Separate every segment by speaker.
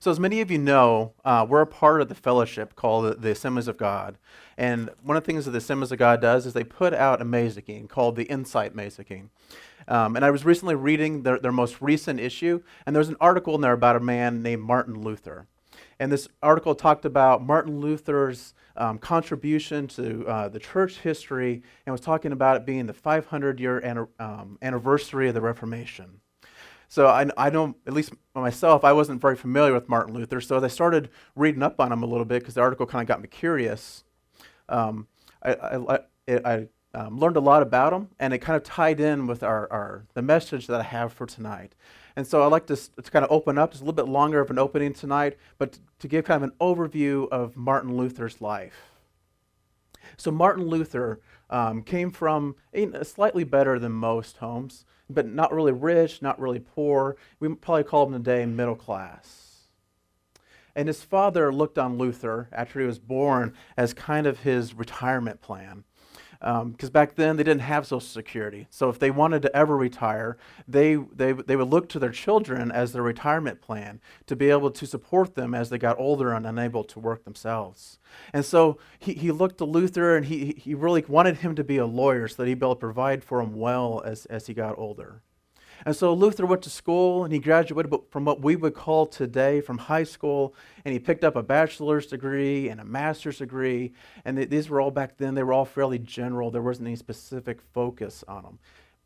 Speaker 1: So, as many of you know, uh, we're a part of the fellowship called the, Assemblies of God. And one of the things that the Assemblies of God does is they put out a magazine called the Insight Magazine. Um, and I was recently reading their, their most recent issue, and there's an article in there about a man named Martin Luther. And this article talked about Martin Luther's um, contribution to uh, the church history and was talking about it being the 500 year an- um, anniversary of the Reformation. So I, I know, at least myself, I wasn't very familiar with Martin Luther. So as I started reading up on him a little bit, because the article kind of got me curious, um, I, I, I um, learned a lot about him, and it kind of tied in with our, our the message that I have for tonight. And so I'd like to, to kind of open up, just a little bit longer of an opening tonight, but to, give kind of an overview of Martin Luther's life. So Martin Luther um, came from a, slightly better than most homes but not really rich, not really poor. We probably call him today middle class. And his father looked on Luther after he was born as kind of his retirement plan because um, back then they didn't have Social Security. So if they wanted to ever retire, they, they, they would look to their children as their retirement plan to be able to support them as they got older and unable to work themselves. And so he, he looked to Luther and he, he really wanted him to be a lawyer so that he'd be able to provide for him well as, as he got older. And so Luther went to school and he graduated from what we would call today from high school. And he picked up a bachelor's degree and a master's degree. And th- these were all back then, they were all fairly general. There wasn't any specific focus on them.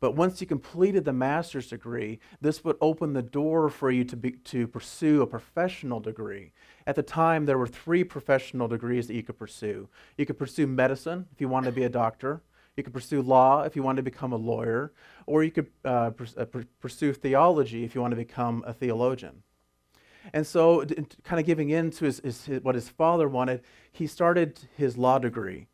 Speaker 1: But once you completed the master's degree, this would open the door for you to, be, to pursue a professional degree. At the time, there were three professional degrees that you could pursue. You could pursue medicine if you wanted to be a doctor. You could pursue law if you wanted to become a lawyer, or you could uh, uh, pr- pursue theology if you want to become a theologian. And so, d- kind of giving in to his, his, his, what his father wanted, he started his law degree.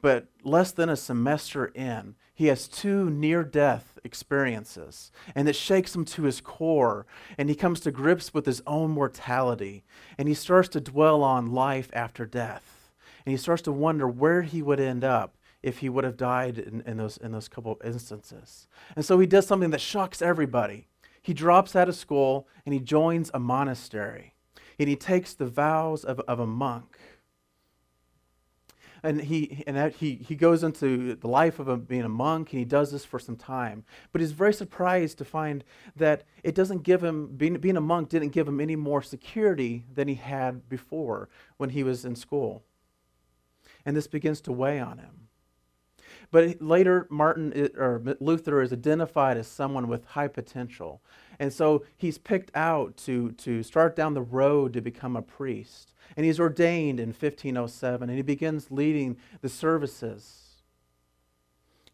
Speaker 1: But less than a semester in, he has two near death experiences, and it shakes him to his core. And he comes to grips with his own mortality, and he starts to dwell on life after death. And he starts to wonder where he would end up if he would have died in, in, those, in those couple of instances. And so he does something that shocks everybody. He drops out of school and he joins a monastery. And he takes the vows of, of a monk. And, he, and he, he goes into the life of a, being a monk, and he does this for some time. But he's very surprised to find that it doesn't give him, being, being a monk didn't give him any more security than he had before when he was in school. And this begins to weigh on him. But later, Martin or Luther is identified as someone with high potential. And so he's picked out to, to start down the road to become a priest. And he's ordained in 1507, and he begins leading the services.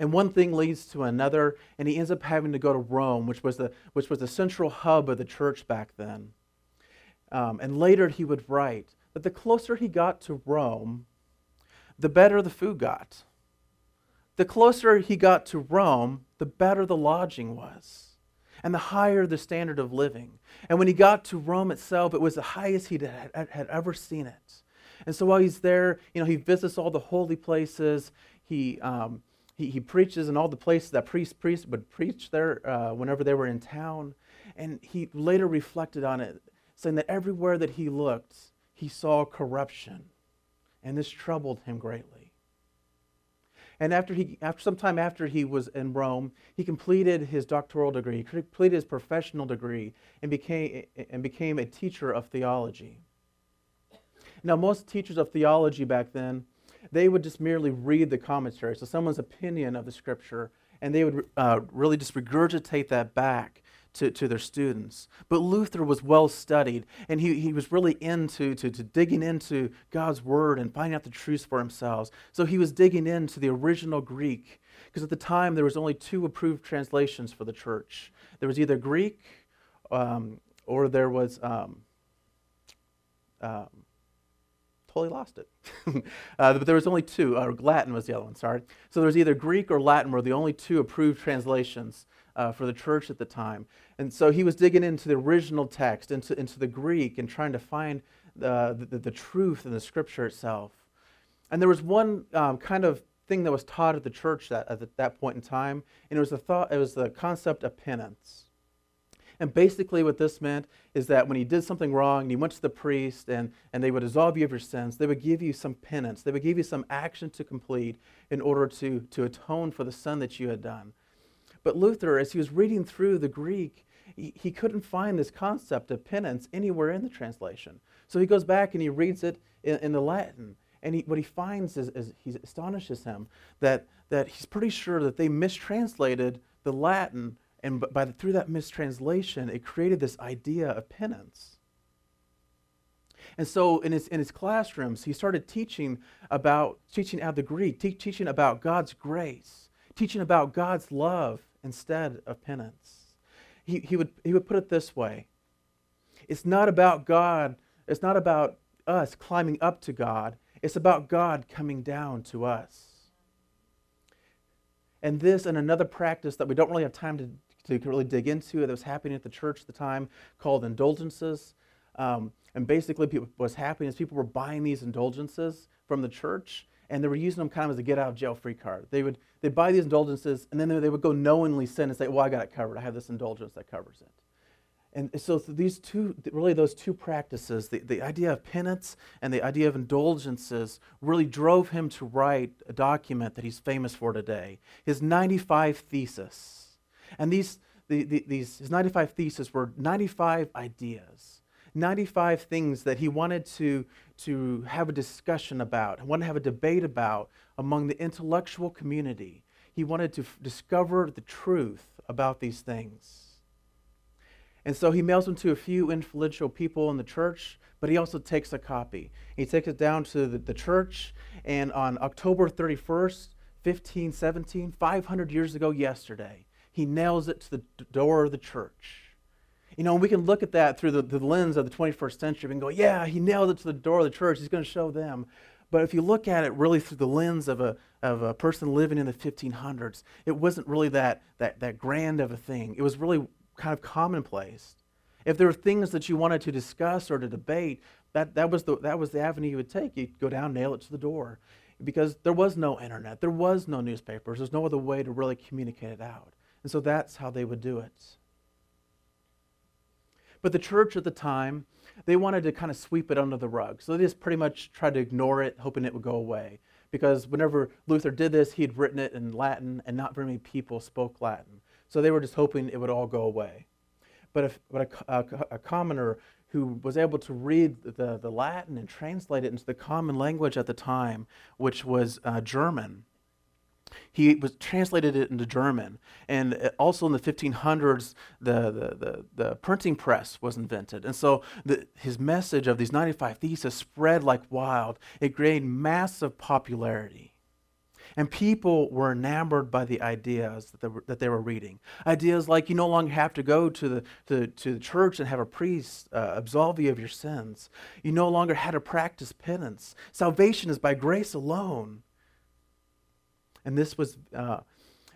Speaker 1: And one thing leads to another, and he ends up having to go to Rome, which was the, which was the central hub of the church back then. Um, and later he would write that the closer he got to Rome, the better the food got the closer he got to Rome, the better the lodging was, and the higher the standard of living. And when he got to Rome itself, it was the highest he had, had ever seen it. And so while he's there, you know, he visits all the holy places. He, um, he, he preaches in all the places that priests, priests would preach there uh, whenever they were in town. And he later reflected on it, saying that everywhere that he looked, he saw corruption. And this troubled him greatly. And after, he, after some time after he was in Rome, he completed his doctoral degree, he completed his professional degree, and became, and became a teacher of theology. Now, most teachers of theology back then, they would just merely read the commentary, so someone's opinion of the scripture, and they would uh, really just regurgitate that back to, to their students. But Luther was well studied, and he, he was really into to, to digging into God's word and finding out the truths for himself. So he was digging into the original Greek, because at the time there was only two approved translations for the church. There was either Greek um, or there was um, um, totally lost it. uh, but there was only two, or Latin was the other one, sorry. So there was either Greek or Latin were the only two approved translations uh, for the church at the time. And so he was digging into the original text, into, into the Greek, and trying to find uh, the, the truth in the scripture itself. And there was one um, kind of thing that was taught at the church that, at that point in time, and it was the thought, it was the concept of penance. And basically, what this meant is that when he did something wrong and he went to the priest and, and they would absolve you of your sins, they would give you some penance. They would give you some action to complete in order to, to atone for the sin that you had done. But Luther, as he was reading through the Greek, he, couldn't find this concept of penance anywhere in the translation. So he goes back and he reads it in, in the Latin. And he, what he finds is, is he astonishes him that, that he's pretty sure that they mistranslated the Latin and by the, through that mistranslation, it created this idea of penance. And so in his, in his classrooms, he started teaching about, teaching out the Greek, te- teaching about God's grace, teaching about God's love instead of penance. He, he, would, he would put it this way It's not about God, it's not about us climbing up to God, it's about God coming down to us. And this and another practice that we don't really have time to to really dig into that was happening at the church at the time called indulgences. Um, and basically, people, what's happening is people were buying these indulgences from the church, and they were using them kind of as a get out of jail free card. They would they'd buy these indulgences, and then they, would go knowingly sin and say, "Well, I got it covered. I have this indulgence that covers it." And so these two, really those two practices, the, the idea of penance and the idea of indulgences, really drove him to write a document that he's famous for today. His 95 Thesis. And these, the, the, these, his 95 theses were 95 ideas, 95 things that he wanted to, to have a discussion about, wanted to have a debate about among the intellectual community. He wanted to f- discover the truth about these things. And so he mails them to a few influential people in the church, but he also takes a copy. He takes it down to the, the church, and on October 31st, 1517, 500 years ago yesterday, he nails it to the door of the church. You know, we can look at that through the, the lens of the 21st century and go, yeah, he nailed it to the door of the church. He's going to show them. But if you look at it really through the lens of a, of a person living in the 1500s, it wasn't really that, that, that grand of a thing. It was really kind of commonplace. If there were things that you wanted to discuss or to debate, that, that, was the, that was the avenue you would take. You'd go down, nail it to the door. Because there was no internet, there was no newspapers, there's no other way to really communicate it out. And so that's how they would do it. But the church at the time, they wanted to kind of sweep it under the rug. So they just pretty much tried to ignore it, hoping it would go away. Because whenever Luther did this, he had written it in Latin, and not very many people spoke Latin. So they were just hoping it would all go away. But, if, but a, a, a commoner who was able to read the, the Latin and translate it into the common language at the time, which was uh, German, he was translated it into German. And uh, also in the 1500s, the, the, the, the printing press was invented. And so the, his message of these 95 theses spread like wild. It gained massive popularity. And people were enamored by the ideas that they were, that they were reading. Ideas like you no longer have to go to the, to, to the church and have a priest uh, absolve you of your sins. You no longer had to practice penance. Salvation is by grace alone. And this was, uh,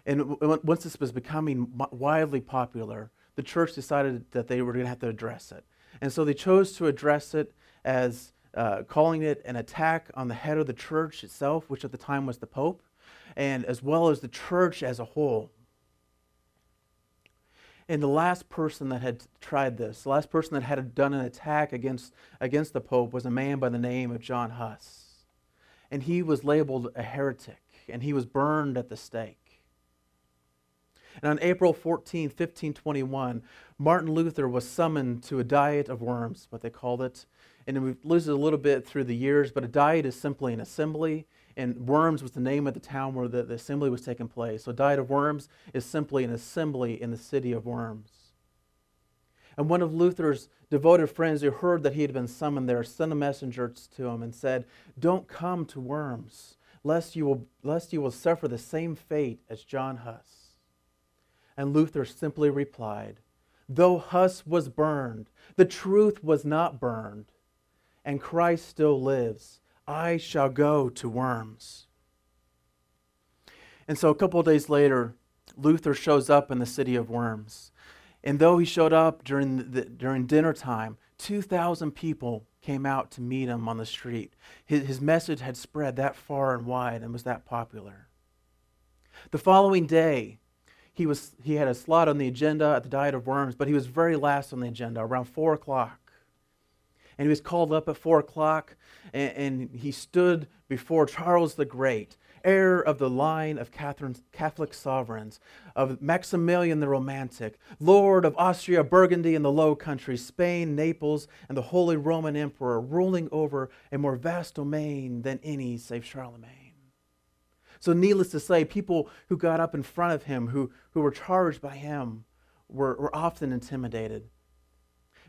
Speaker 1: and once this was becoming widely popular, the church decided that they were going to have to address it. And so they chose to address it as uh, calling it an attack on the head of the church itself, which at the time was the Pope, and as well as the church as a whole. And the last person that had tried this, the last person that had done an attack against, against the Pope was a man by the name of John Huss. And he was labeled a heretic and he was burned at the stake. And on April 14, 1521, Martin Luther was summoned to a diet of worms, what they called it. And we've lose it a little bit through the years, but a diet is simply an assembly, and Worms was the name of the town where the, the assembly was taking place. So, diet of worms is simply an assembly in the city of Worms. And one of Luther's devoted friends who heard that he had been summoned there sent a messenger to him and said, Don't come to Worms lest you will, lest you will suffer the same fate as John Huss. And Luther simply replied, Though Huss was burned, the truth was not burned, and Christ still lives. I shall go to Worms. And so a couple of days later, Luther shows up in the city of Worms. And though he showed up during, the, during dinner time, 2,000 people came out to meet him on the street. His, his message had spread that far and wide and was that popular. The following day, he, was, he had a slot on the agenda at the Diet of Worms, but he was very last on the agenda, around 4 o'clock. And he was called up at 4 o'clock, and, and he stood before Charles the Great, heir of the line of Catholic sovereigns, of Maximilian the Romantic, Lord of Austria, Burgundy, and the Low Countries, Spain, Naples, and the Holy Roman Emperor, ruling over a more vast domain than any save Charlemagne. So, needless to say, people who got up in front of him, who, who were charged by him, were, were often intimidated.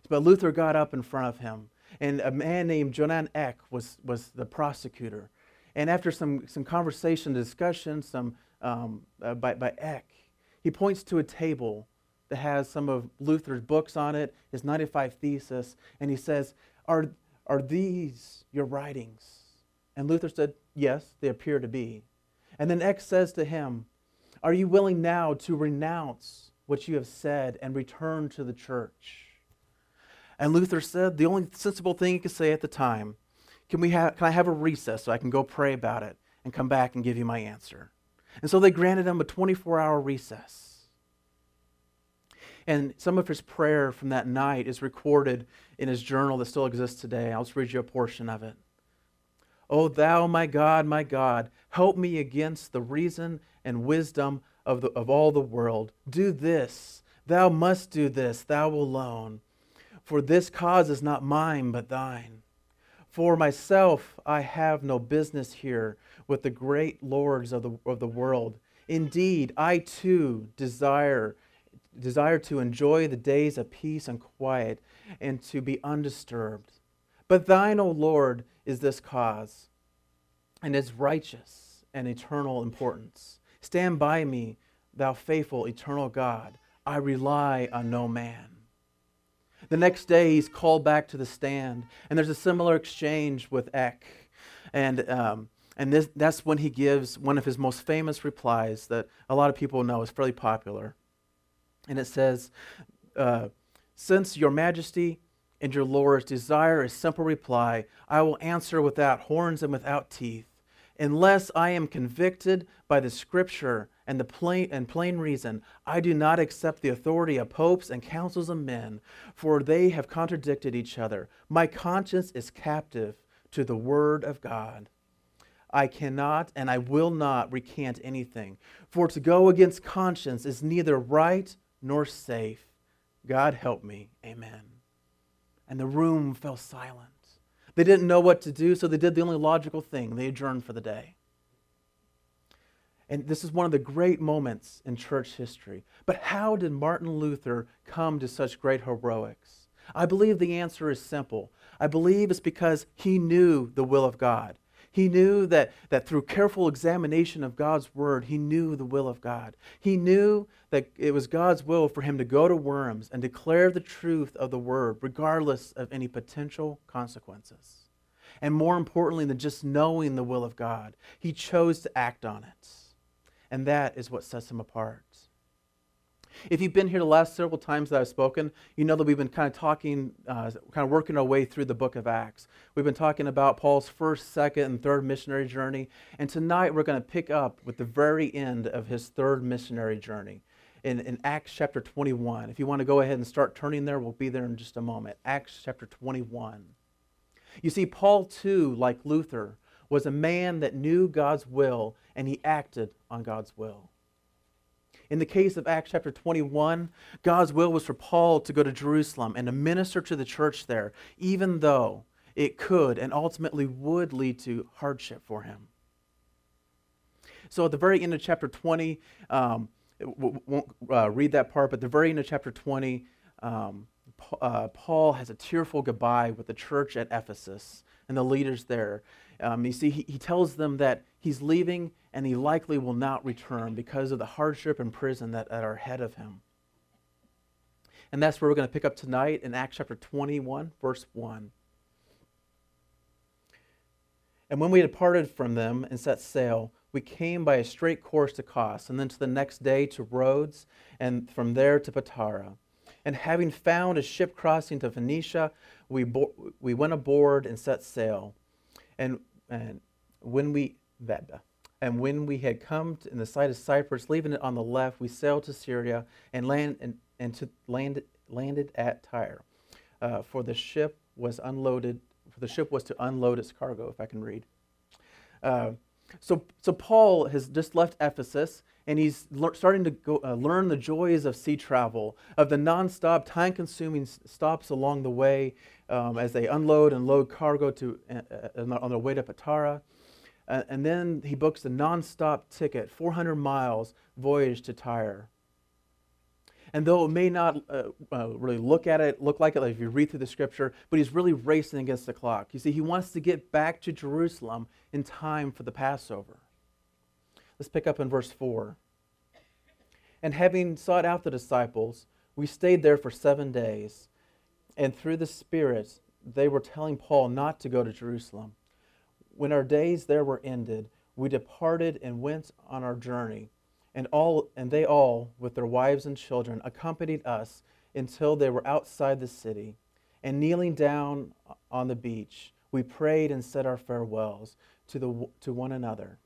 Speaker 1: But Luther got up in front of him, and a man named Johann Eck was, was the prosecutor. And after some, some conversation, discussion, some um, uh, by, by Eck, he points to a table that has some of Luther's books on it, his 95 Thesis, and he says, are, are these your writings? And Luther said, Yes, they appear to be. And then Eck says to him, Are you willing now to renounce what you have said and return to the church? And Luther said, The only sensible thing he could say at the time, can, we have, can I have a recess so I can go pray about it and come back and give you my answer? And so they granted him a 24 hour recess. And some of his prayer from that night is recorded in his journal that still exists today. I'll just read you a portion of it. O thou, my God, my God, help me against the reason and wisdom of, the, of all the world. Do this. Thou must do this, thou alone. For this cause is not mine, but thine. For myself, I have no business here with the great lords of the, of the world. Indeed, I too desire, desire to enjoy the days of peace and quiet and to be undisturbed. But thine, O Lord, is this cause, and its righteous and eternal importance. Stand by me, thou faithful, eternal God. I rely on no man. The next day, he's called back to the stand, and there's a similar exchange with Eck. And, um, and this, that's when he gives one of his most famous replies that a lot of people know is fairly popular. And it says, uh, Since your majesty and your Lord's desire a simple reply, I will answer without horns and without teeth, unless I am convicted by the scripture and the plain and plain reason, I do not accept the authority of popes and councils of men, for they have contradicted each other. My conscience is captive to the word of God. I cannot and I will not recant anything, for to go against conscience is neither right nor safe. God help me. Amen and the room fell silent. They didn't know what to do, so they did the only logical thing they adjourned for the day. And this is one of the great moments in church history. But how did Martin Luther come to such great heroics? I believe the answer is simple. I believe it's because he knew the will of God. He knew that, that through careful examination of God's word, he knew the will of God. He knew that it was God's will for him to go to Worms and declare the truth of the word, regardless of any potential consequences. And more importantly than just knowing the will of God, he chose to act on it. And that is what sets him apart. If you've been here the last several times that I've spoken, you know that we've been kind of talking, uh, kind of working our way through the book of Acts. We've been talking about Paul's first, second, and third missionary journey. And tonight we're going to pick up with the very end of his third missionary journey in, in Acts chapter 21. If you want to go ahead and start turning there, we'll be there in just a moment. Acts chapter 21. You see, Paul, too, like Luther, was a man that knew God's will and he acted on God's will. In the case of Acts chapter 21, God's will was for Paul to go to Jerusalem and to minister to the church there, even though it could and ultimately would lead to hardship for him. So at the very end of chapter 20, um, won't uh, read that part, but at the very end of chapter 20, um, uh, Paul has a tearful goodbye with the church at Ephesus and the leaders there. Um, you see, he, he tells them that he's leaving and he likely will not return because of the hardship and prison that, that are ahead of him. And that's where we're going to pick up tonight in Acts chapter 21, verse 1. And when we departed from them and set sail, we came by a straight course to Kos, and then to the next day to Rhodes, and from there to Patara. And having found a ship crossing to Phoenicia, we, bo- we went aboard and set sail. And, and when we, And when we had come in the sight of Cyprus, leaving it on the left, we sailed to Syria and, land, and, and to land, landed at Tyre. Uh, for the ship was unloaded, for the ship was to unload its cargo, if I can read. Uh, so, so Paul has just left Ephesus and he's le- starting to go, uh, learn the joys of sea travel, of the nonstop, time consuming stops along the way um, as they unload and load cargo to, uh, uh on their way to Patara. Uh, and then he books a nonstop ticket, 400 miles voyage to Tyre. And though it may not uh, uh, really look at it, look like it like if you read through the scripture, but he's really racing against the clock. You see, he wants to get back to Jerusalem in time for the Passover. Let's pick up in verse 4. And having sought out the disciples, we stayed there for seven days. And through the Spirit, they were telling Paul not to go to Jerusalem. When our days there were ended, we departed and went on our journey and all and they all with their wives and children accompanied us until they were outside the city and kneeling down on the beach we prayed and said our farewells to the to one another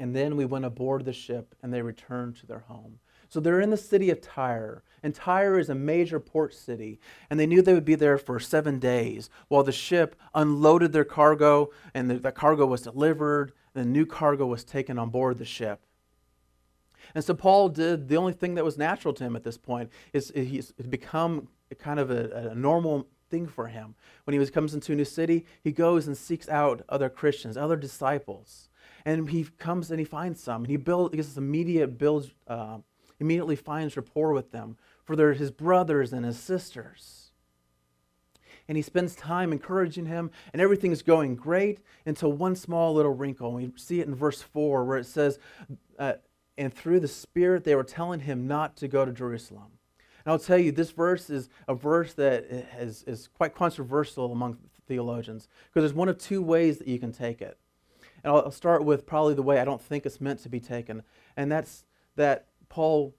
Speaker 1: and then we went aboard the ship and they returned to their home so they're in the city of Tyre, and Tyre is a major port city, and they knew they would be there for seven days while the ship unloaded their cargo, and the, the cargo was delivered, and the new cargo was taken on board the ship. And so Paul did the only thing that was natural to him at this point is he's become kind of a, a normal thing for him. When he was, comes into a new city, he goes and seeks out other Christians, other disciples, and he comes and he finds some, and he builds, he gets this immediate builds, uh, immediately finds rapport with them, for they're his brothers and his sisters. And he spends time encouraging him, and everything's going great until one small little wrinkle. We see it in verse 4 where it says, uh, and through the Spirit, they were telling him not to go to Jerusalem. And I'll tell you, this verse is a verse that is, is quite controversial among theologians because there's one of two ways that you can take it. And I'll start with probably the way I don't think it's meant to be taken, and that's that Paul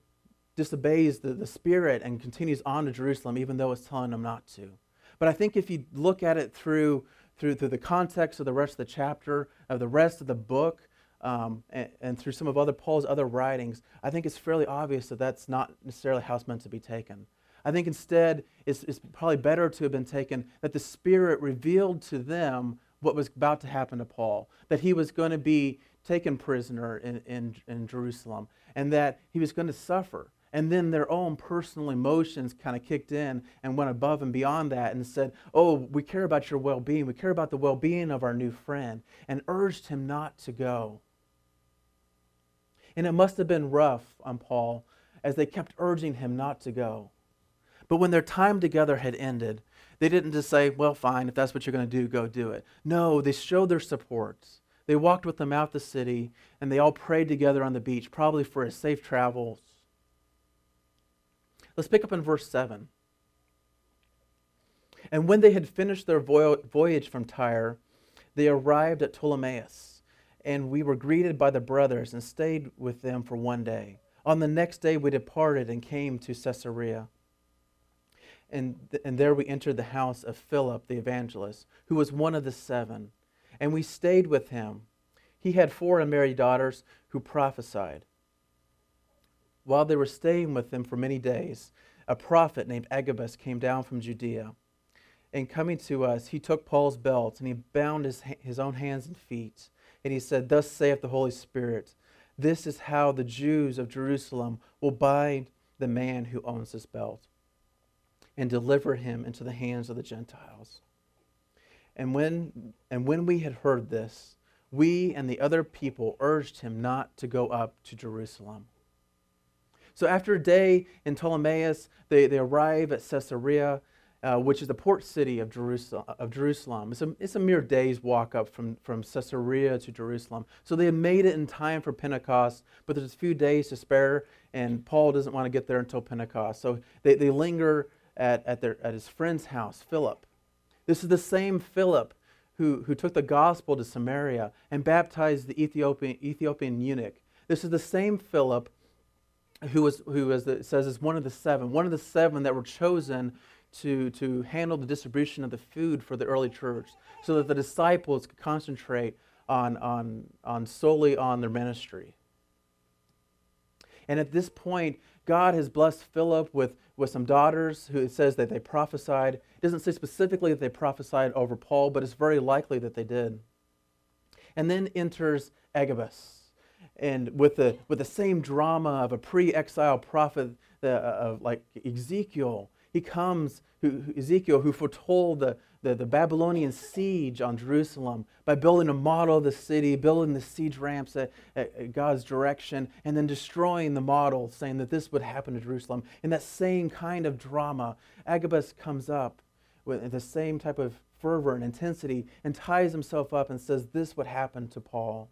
Speaker 1: disobeys the, the Spirit and continues on to Jerusalem even though it's telling him not to. But I think if you look at it through, through, through the context of the rest of the chapter, of the rest of the book, um, and, and, through some of other Paul's other writings, I think it's fairly obvious that that's not necessarily how it's meant to be taken. I think instead it's, it's probably better to have been taken that the Spirit revealed to them what was about to happen to Paul, that he was going to be taken prisoner in, in, in Jerusalem, and that he was going to suffer. And then their own personal emotions kind of kicked in and went above and beyond that and said, Oh, we care about your well being. We care about the well being of our new friend, and urged him not to go. And it must have been rough on Paul as they kept urging him not to go. But when their time together had ended, they didn't just say, Well, fine, if that's what you're going to do, go do it. No, they showed their support. They walked with them out the city, and they all prayed together on the beach, probably for a safe travels. Let's pick up in verse 7. And when they had finished their voyage from Tyre, they arrived at Ptolemais and we were greeted by the brothers and stayed with them for one day. On the next day, we departed and came to Caesarea. And, th- and there we entered the house of Philip the evangelist, who was one of the seven. And we stayed with him. He had four unmarried daughters who prophesied. While they were staying with them for many days, a prophet named Agabus came down from Judea. And coming to us, he took Paul's belt and he bound his, his own hands and feet and he said, Thus saith the Holy Spirit, this is how the Jews of Jerusalem will bind the man who owns this belt and deliver him into the hands of the Gentiles. And when, and when we had heard this, we and the other people urged him not to go up to Jerusalem. So after a day in Ptolemais, they, they arrive at Caesarea uh, which is the port city of Jerusalem. Of Jerusalem. It's, a, it's a mere day's walk up from, from Caesarea to Jerusalem. So they have made it in time for Pentecost, but there's a few days to spare, and Paul doesn't want to get there until Pentecost. So they, they linger at, at, their, at his friend's house, Philip. This is the same Philip who, who took the gospel to Samaria and baptized the Ethiopian, Ethiopian eunuch. This is the same Philip who, was, who as it says is one of the seven, one of the seven that were chosen to, to handle the distribution of the food for the early church so that the disciples could concentrate on, on, on solely on their ministry. And at this point, God has blessed Philip with, with some daughters who it says that they prophesied. It doesn't say specifically that they prophesied over Paul, but it's very likely that they did. And then enters Agabus. And with the, with the same drama of a pre exile prophet uh, of like Ezekiel, he comes, who, Ezekiel, who foretold the, the, the, Babylonian siege on Jerusalem by building a model of the city, building the siege ramps at, at, God's direction, and then destroying the model, saying that this would happen to Jerusalem. In that same kind of drama, Agabus comes up with the same type of fervor and intensity and ties himself up and says this would happen to Paul.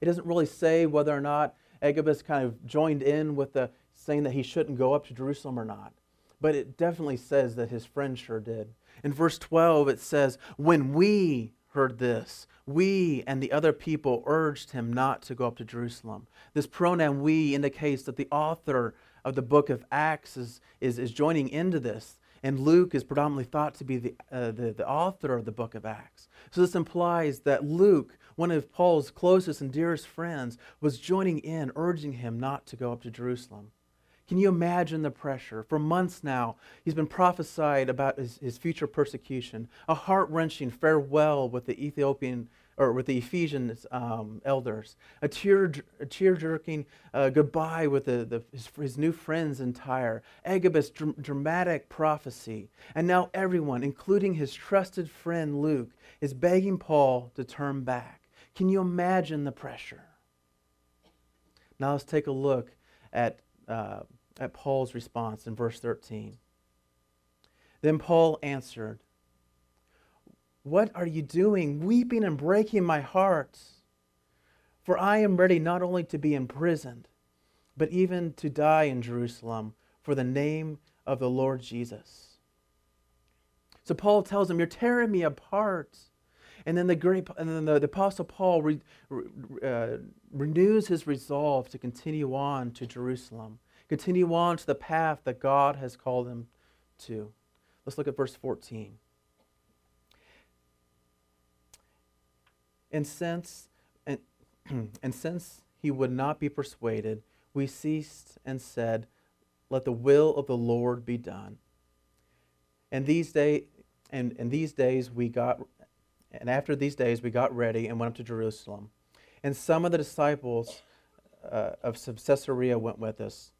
Speaker 1: It doesn't really say whether or not Agabus kind of joined in with the saying that he shouldn't go up to Jerusalem or not. But it definitely says that his friend sure did. In verse 12, it says, When we heard this, we and the other people urged him not to go up to Jerusalem. This pronoun we indicates that the author of the book of Acts is, is, is joining into this. And Luke is predominantly thought to be the, uh, the, the author of the book of Acts. So this implies that Luke, one of Paul's closest and dearest friends, was joining in, urging him not to go up to Jerusalem. Can you imagine the pressure? For months now, he's been prophesied about his, his future persecution, a heart wrenching farewell with the Ethiopian or with the Ephesian um, elders, a tear, a jerking uh, goodbye with the, the, his, his, new friends in Tyre, Agabus' dr- dramatic prophecy. And now everyone, including his trusted friend Luke, is begging Paul to turn back. Can you imagine the pressure? Now let's take a look at uh, at Paul's response in verse 13. Then Paul answered, What are you doing, weeping and breaking my heart? For I am ready not only to be imprisoned, but even to die in Jerusalem for the name of the Lord Jesus. So Paul tells him, You're tearing me apart. And then the great, and then the, the apostle Paul re, uh, renews his resolve to continue on to Jerusalem continue on to the path that God has called him to. Let's look at verse 14. And since, and, and since he would not be persuaded, we ceased and said, Let the will of the Lord be done. And these day, and, and these days we got, and after these days we got ready and went up to Jerusalem. And some of the disciples uh, of Caesarea went with us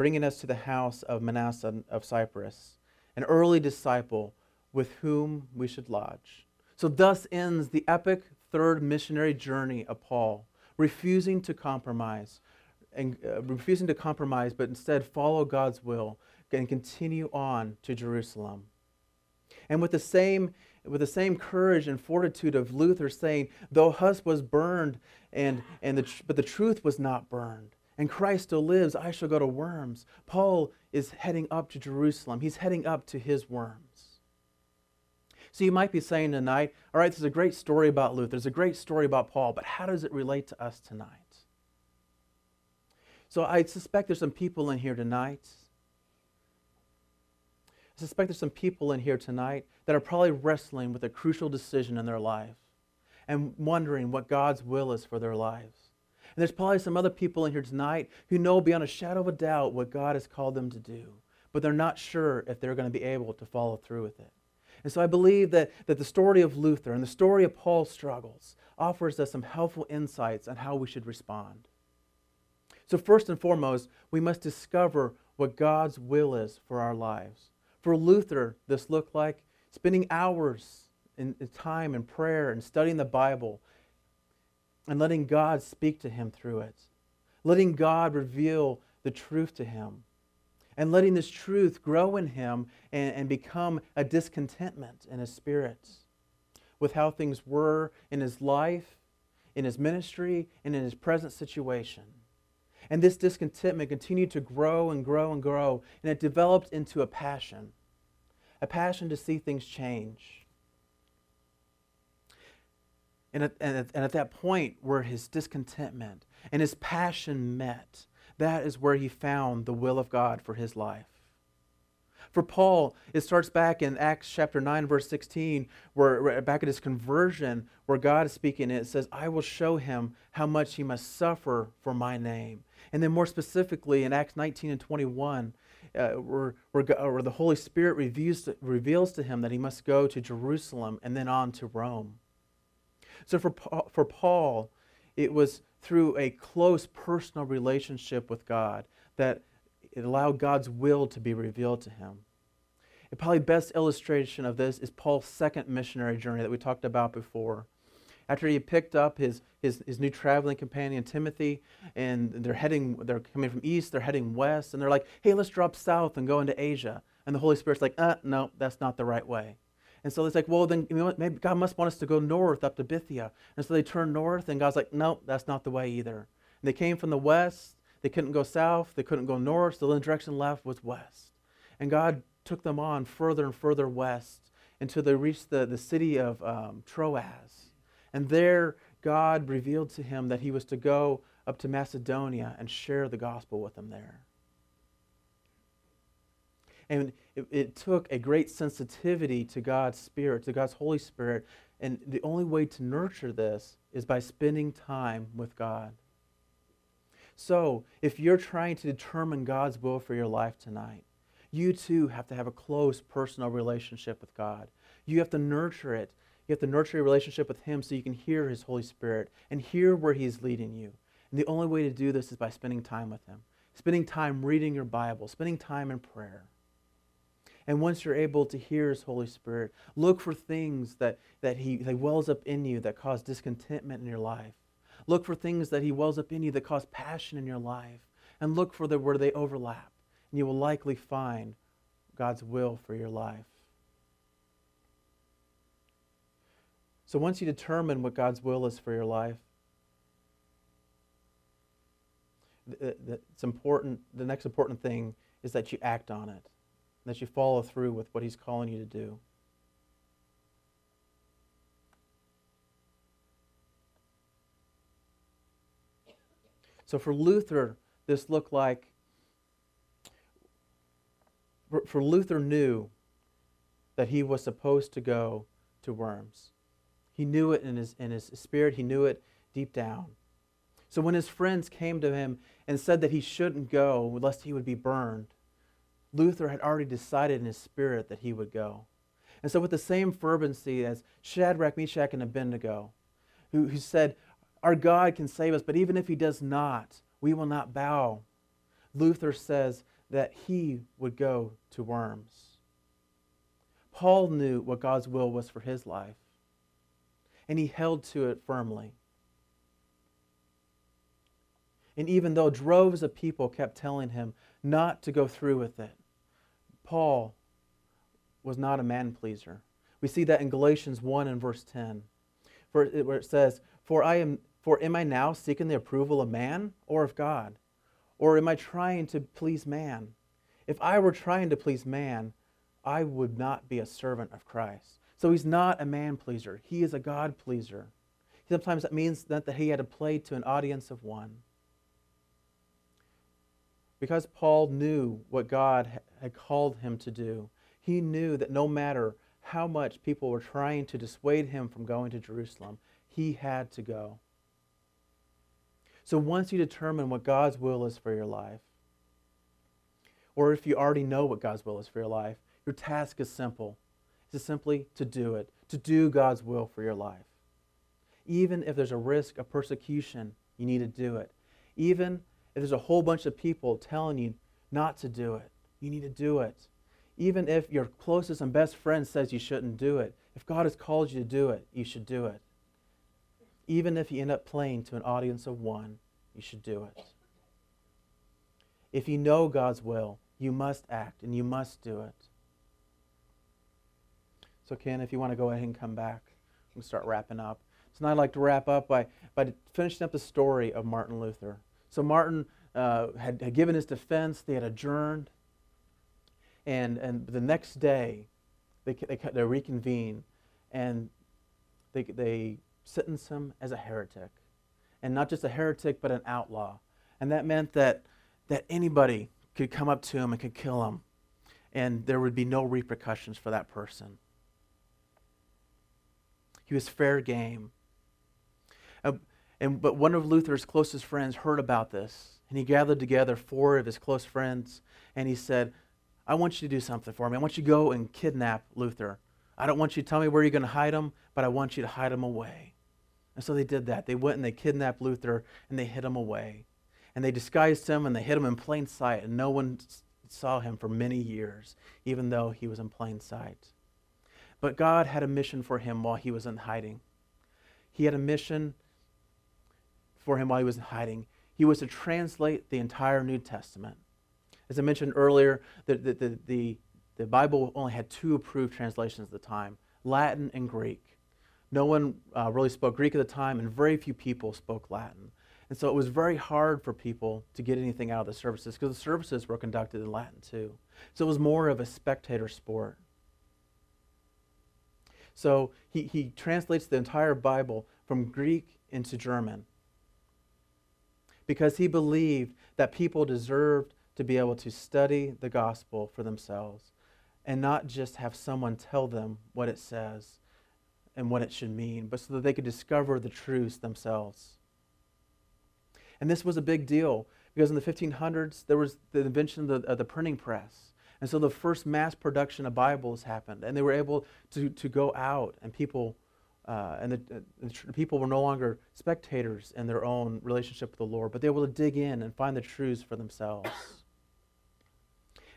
Speaker 1: bringing us to the house of Manasseh of Cyprus, an early disciple with whom we should lodge. So, thus ends the epic third missionary journey of Paul, refusing to compromise, and uh, refusing to compromise, but instead follow God's will and continue on to Jerusalem. And with the same with the same courage and fortitude of Luther saying, though Huss was burned, and, and the, but the truth was not burned and Christ still lives, I shall go to Worms. Paul is heading up to Jerusalem. He's heading up to his Worms. So you might be saying tonight, all right, there's a great story about Luther, there's a great story about Paul, but how does it relate to us tonight? So I suspect there's some people in here tonight. I suspect there's some people in here tonight that are probably wrestling with a crucial decision in their life and wondering what God's will is for their lives. And there's probably some other people in here tonight who know beyond a shadow of a doubt what God has called them to do, but they're not sure if they're going to be able to follow through with it. And so I believe that, that the story of Luther and the story of Paul's struggles offers us some helpful insights on how we should respond. So, first and foremost, we must discover what God's will is for our lives. For Luther, this looked like spending hours in time in prayer and studying the Bible and letting God speak to him through it, letting God reveal the truth to him, and letting this truth grow in him and, and become a discontentment in his spirit with how things were in his life, in his ministry, and in his present situation. And this discontentment continued to grow and grow and grow, and it developed into a passion a passion to see things change and at, and, at, and at that point where his discontentment and his passion met, that is where he found the will of God for his life. For Paul, it starts back in Acts chapter 9, verse 16, where back at his conversion, where God is speaking, it says, I will show him how much he must suffer for my name. And then more specifically in Acts 19 and 21, uh, where, where, where, the Holy Spirit reveals to, reveals to him that he must go to Jerusalem and then on to Rome. So for, for Paul, it was through a close personal relationship with God that it allowed God's will to be revealed to him. A probably best illustration of this is Paul's second missionary journey that we talked about before. After he picked up his, his, his new traveling companion Timothy, and they're heading, they're coming from east, they're heading west, and they're like, hey, let's drop south and go into Asia. And the Holy Spirit's like, uh, no, that's not the right way. And so it's like, well, then maybe God must want us to go north up to Bithynia. And so they turn north, and God's like, no, that's not the way either. And they came from the west, they couldn't go south, they couldn't go north, so the only direction left was west. And God took them on further and further west until they reached the, the city of um, Troas. And there, God revealed to him that he was to go up to Macedonia and share the gospel with them there. And it, it, took a great sensitivity to God's Spirit, to God's Holy Spirit. And the only way to nurture this is by spending time with God. So, if you're trying to determine God's will for your life tonight, you too have to have a close personal relationship with God. You have to nurture it. You have to nurture your relationship with Him so you can hear His Holy Spirit and hear where He's leading you. And the only way to do this is by spending time with Him, spending time reading your Bible, spending time in prayer. And once you're able to hear His Holy Spirit, look for things that, that He that wells up in you that cause discontentment in your life. Look for things that He wells up in you that cause passion in your life. And look for the, where they overlap. And you will likely find God's will for your life. So once you determine what God's will is for your life, uh, it's important, the next important thing is that you act on it, that you follow through with what He's calling you to do. So for Luther, this looked like, for Luther knew that he was supposed to go to Worms. He knew it in his, in his spirit, he knew it deep down. So when his friends came to him and said that he shouldn't go lest he would be burned, Luther had already decided in his spirit that he would go. And so, with the same fervency as Shadrach, Meshach, and Abednego, who, who said, our God can save us, but even if he does not, we will not bow. Luther says that he would go to Worms. Paul knew what God's will was for his life, and he held to it firmly. And even though droves of people kept telling him not to go through with it, Paul was not a man pleaser. We see that in Galatians 1 and verse 10, where it says, For I am for am I now seeking the approval of man or of God? Or am I trying to please man? If I were trying to please man, I would not be a servant of Christ. So he's not a man pleaser, he is a God pleaser. Sometimes that means that, that he had to play to an audience of one. Because Paul knew what God had called him to do, he knew that no matter how much people were trying to dissuade him from going to Jerusalem, he had to go. So once you determine what God's will is for your life, or if you already know what God's will is for your life, your task is simple. It's simply to do it, to do God's will for your life. Even if there's a risk of persecution, you need to do it. Even if there's a whole bunch of people telling you not to do it, you need to do it. Even if your closest and best friend says you shouldn't do it, if God has called you to do it, you should do it even if you end up playing to an audience of one, you should do it. If you know God's will, you must act and you must do it. So, Ken, if you want to go ahead and come back, we start wrapping up. So, now I'd like to wrap up by, by finishing up the story of Martin Luther. So, Martin uh, had, had given his defense, they had adjourned, and, and the next day they, they, they reconvene and they, they sentence him as a heretic. And not just a heretic, but an outlaw. And that meant that, that anybody could come up to him and could kill him. and there would be no repercussions for that person. He was fair game. Uh, and, but one of Luther's closest friends heard about this, and he gathered together four of his close friends, and he said, I want you to do something for me. I want you to go and kidnap Luther. I don't want you to tell me where you're going to hide him, but I want you to hide him away. And so they did that. They went and they kidnapped Luther and they hid him away. And they disguised him and they hid him in plain sight, and no one saw him for many years, even though he was in plain sight. But God had a mission for him while he was in hiding. He had a mission for him while he was in hiding. He was to translate the entire New Testament. As I mentioned earlier, the, the, the, the, the Bible only had two approved translations at the time Latin and Greek. No one uh, really spoke Greek at the time, and very few people spoke Latin. And so it was very hard for people to get anything out of the services because the services were conducted in Latin too. So it was more of a spectator sport. So he, he translates the entire Bible from Greek into German because he believed that people deserved to be able to study the gospel for themselves and not just have someone tell them what it says and what it should mean, but so that they could discover the truths themselves. And this was a big deal because in the 1500s, there was the invention of the, of the printing press. And so the first mass production of Bibles happened, and they were able to, to go out, and people, uh, and the, the, people were no longer spectators in their own relationship with the Lord, but they were able to dig in and find the truths for themselves.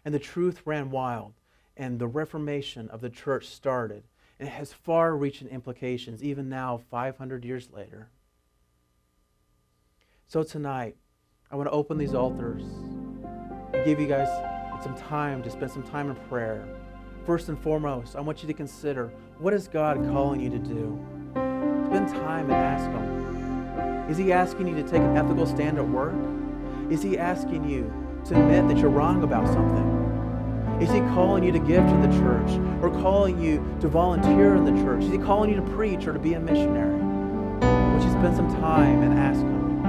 Speaker 1: And the truth ran wild, and the Reformation of the church started, and it has far reaching implications, even now, 500 years later. So tonight, I want to open these altars and give you guys some time to spend some time in prayer. First and foremost, I want you to consider what is God calling you to do? Spend time and ask Him. Is He asking you to take an ethical stand at work? Is He asking you to admit that you're wrong about something? Is He calling you to give to the church or calling you to volunteer in the church? Is He calling you to preach or to be a missionary? Would you spend some time and ask Him?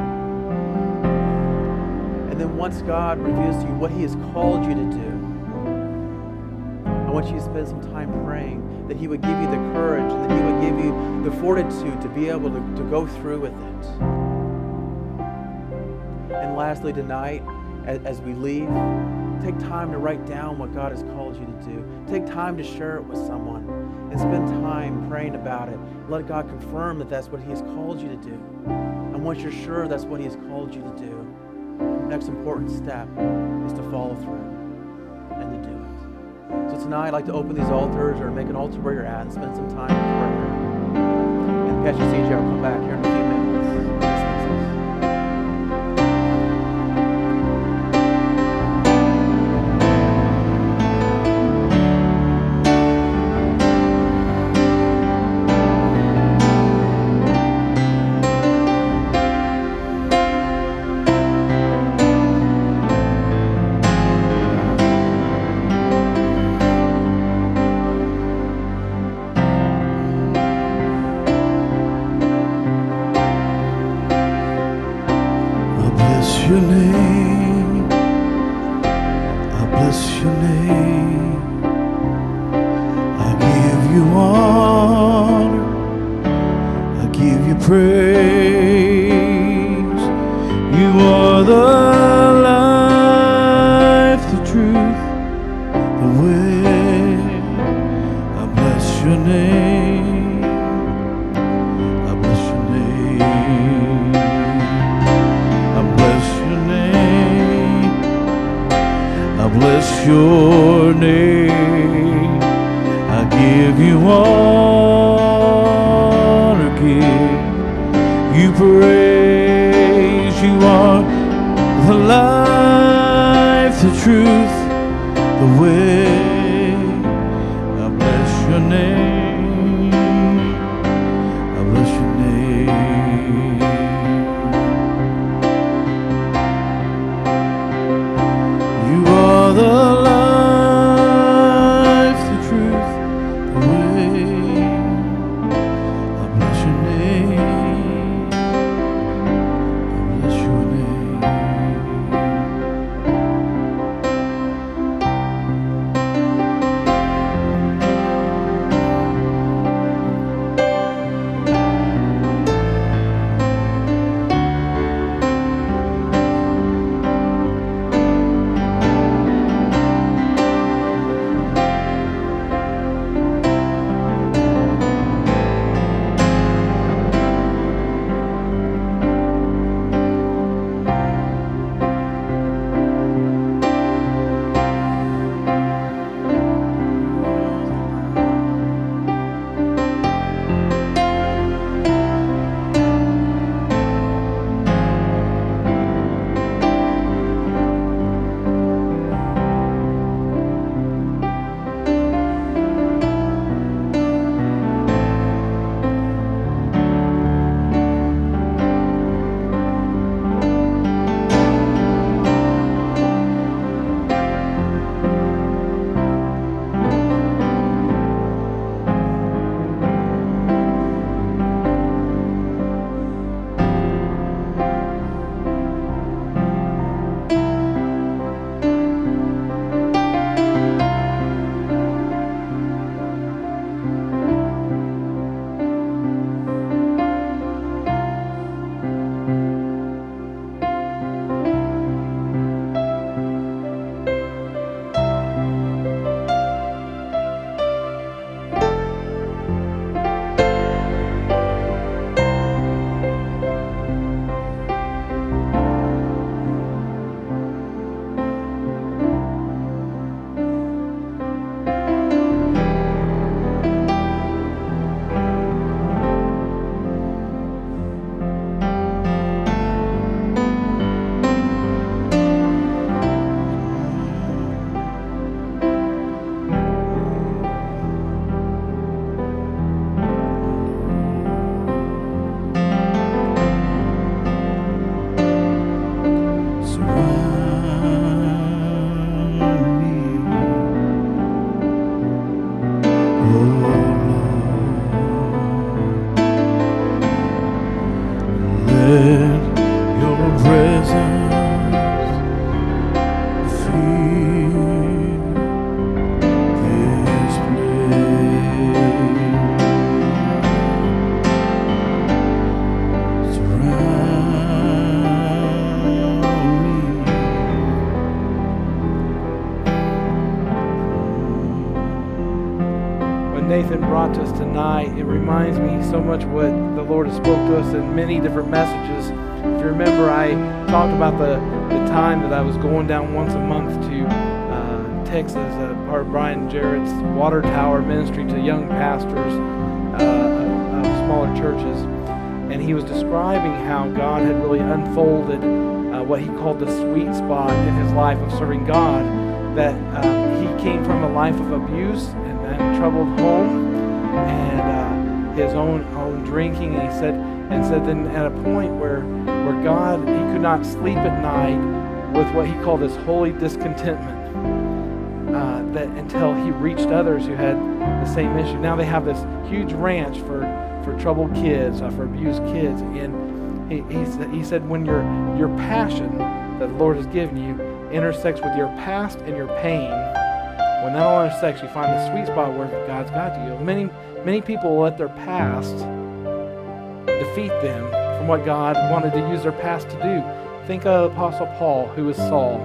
Speaker 1: And then once God reveals to you what He has called you to do, want you to spend some time praying that He would give you the courage and that He would give you the fortitude to be able to, to go through with it. And lastly, tonight, as, as we leave, take time to write down what God has called you to do. Take time to share it with someone and spend time praying about it. Let God confirm that that's what He has called you to do. And once you're sure that's what He has called you to do, next important step is to follow through So tonight, I'd like to open these altars or make an altar where you're at and spend some time in prayer. And Pastor CJ will come back here
Speaker 2: going down once a month to uh, Texas, uh, part of Brian Jarrett's Water Tower Ministry to young pastors uh, of, smaller churches. And he was describing how God had really unfolded uh, what he called the sweet spot in his life of serving God. That um, he came from a life of abuse and troubled home and uh, his own own drinking. And he said, and said then at a point where where God he could not sleep at night with what he called his holy discontentment. Uh, that until he reached others who had the same issue. Now they have this huge ranch for for troubled kids, uh, for abused kids, and he, he, said, he said when your your passion that the Lord has given you intersects with your past and your pain when that all intersects, you find the sweet spot where God's got you. Many, many people let their past defeat them from what God wanted to use their past to do. Think of Apostle Paul, who was Saul.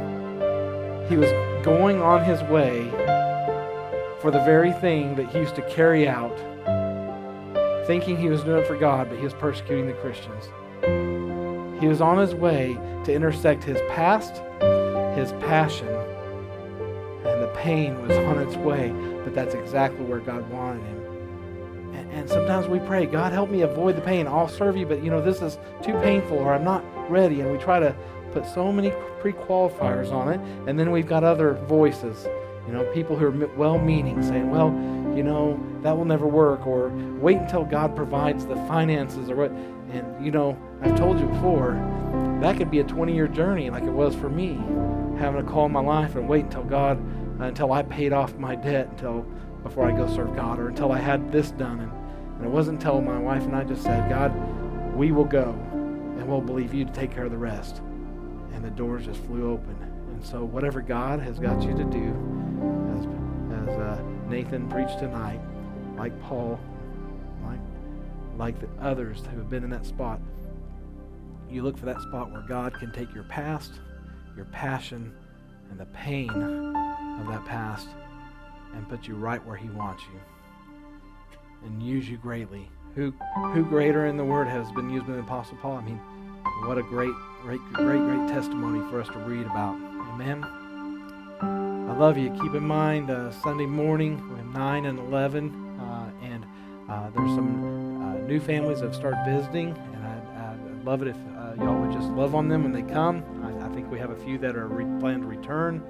Speaker 2: He was going on his way for the very thing that he used to carry out, thinking he was doing it for God, but he was persecuting the Christians. He was on his way to intersect his past, his passion, and the pain was on its way, but that's exactly where God wanted him. And, sometimes we pray, God, help me avoid the pain. I'll serve you, but you know, this is too painful or I'm not ready. And we try to put so many pre qualifiers on it. And then we've got other voices, you know, people who are well meaning saying, well, you know, that will never work, or wait until God provides the finances, or what. And, you know, I've told you before, that could be a 20 year journey like it was for me, having to call my life and wait until God until I paid off my debt until before I go serve God or until I had this done. And, and it wasn't until my wife and I just said, God, we will go and we'll believe you to take care of the rest. And the doors just flew open. And so whatever God has got you to do, as, as uh, Nathan preached tonight, like Paul, like, like the others who have been in that spot, you look for that spot where God can take your past, your passion, and the pain of that past and put you right where He wants you and use you greatly. Who, who greater in the Word has been used by the Apostle Paul? I mean, what a great, great, great, great testimony for us to read about. Amen. I love you. Keep in mind uh, Sunday morning, we have 9 and 11, uh, and uh, there's some uh, new families that have started visiting, and I, would love it if uh, y'all would just love on them when they come. I, I think we have a few that are re- planned to return.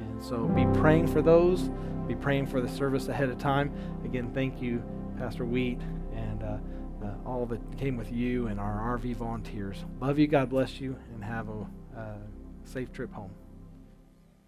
Speaker 2: And so be praying for those. Be praying for the service ahead of time. Again, thank you, Pastor Wheat, and uh, uh, all that came with you and our RV volunteers. Love you. God bless you, and have a uh, safe trip home.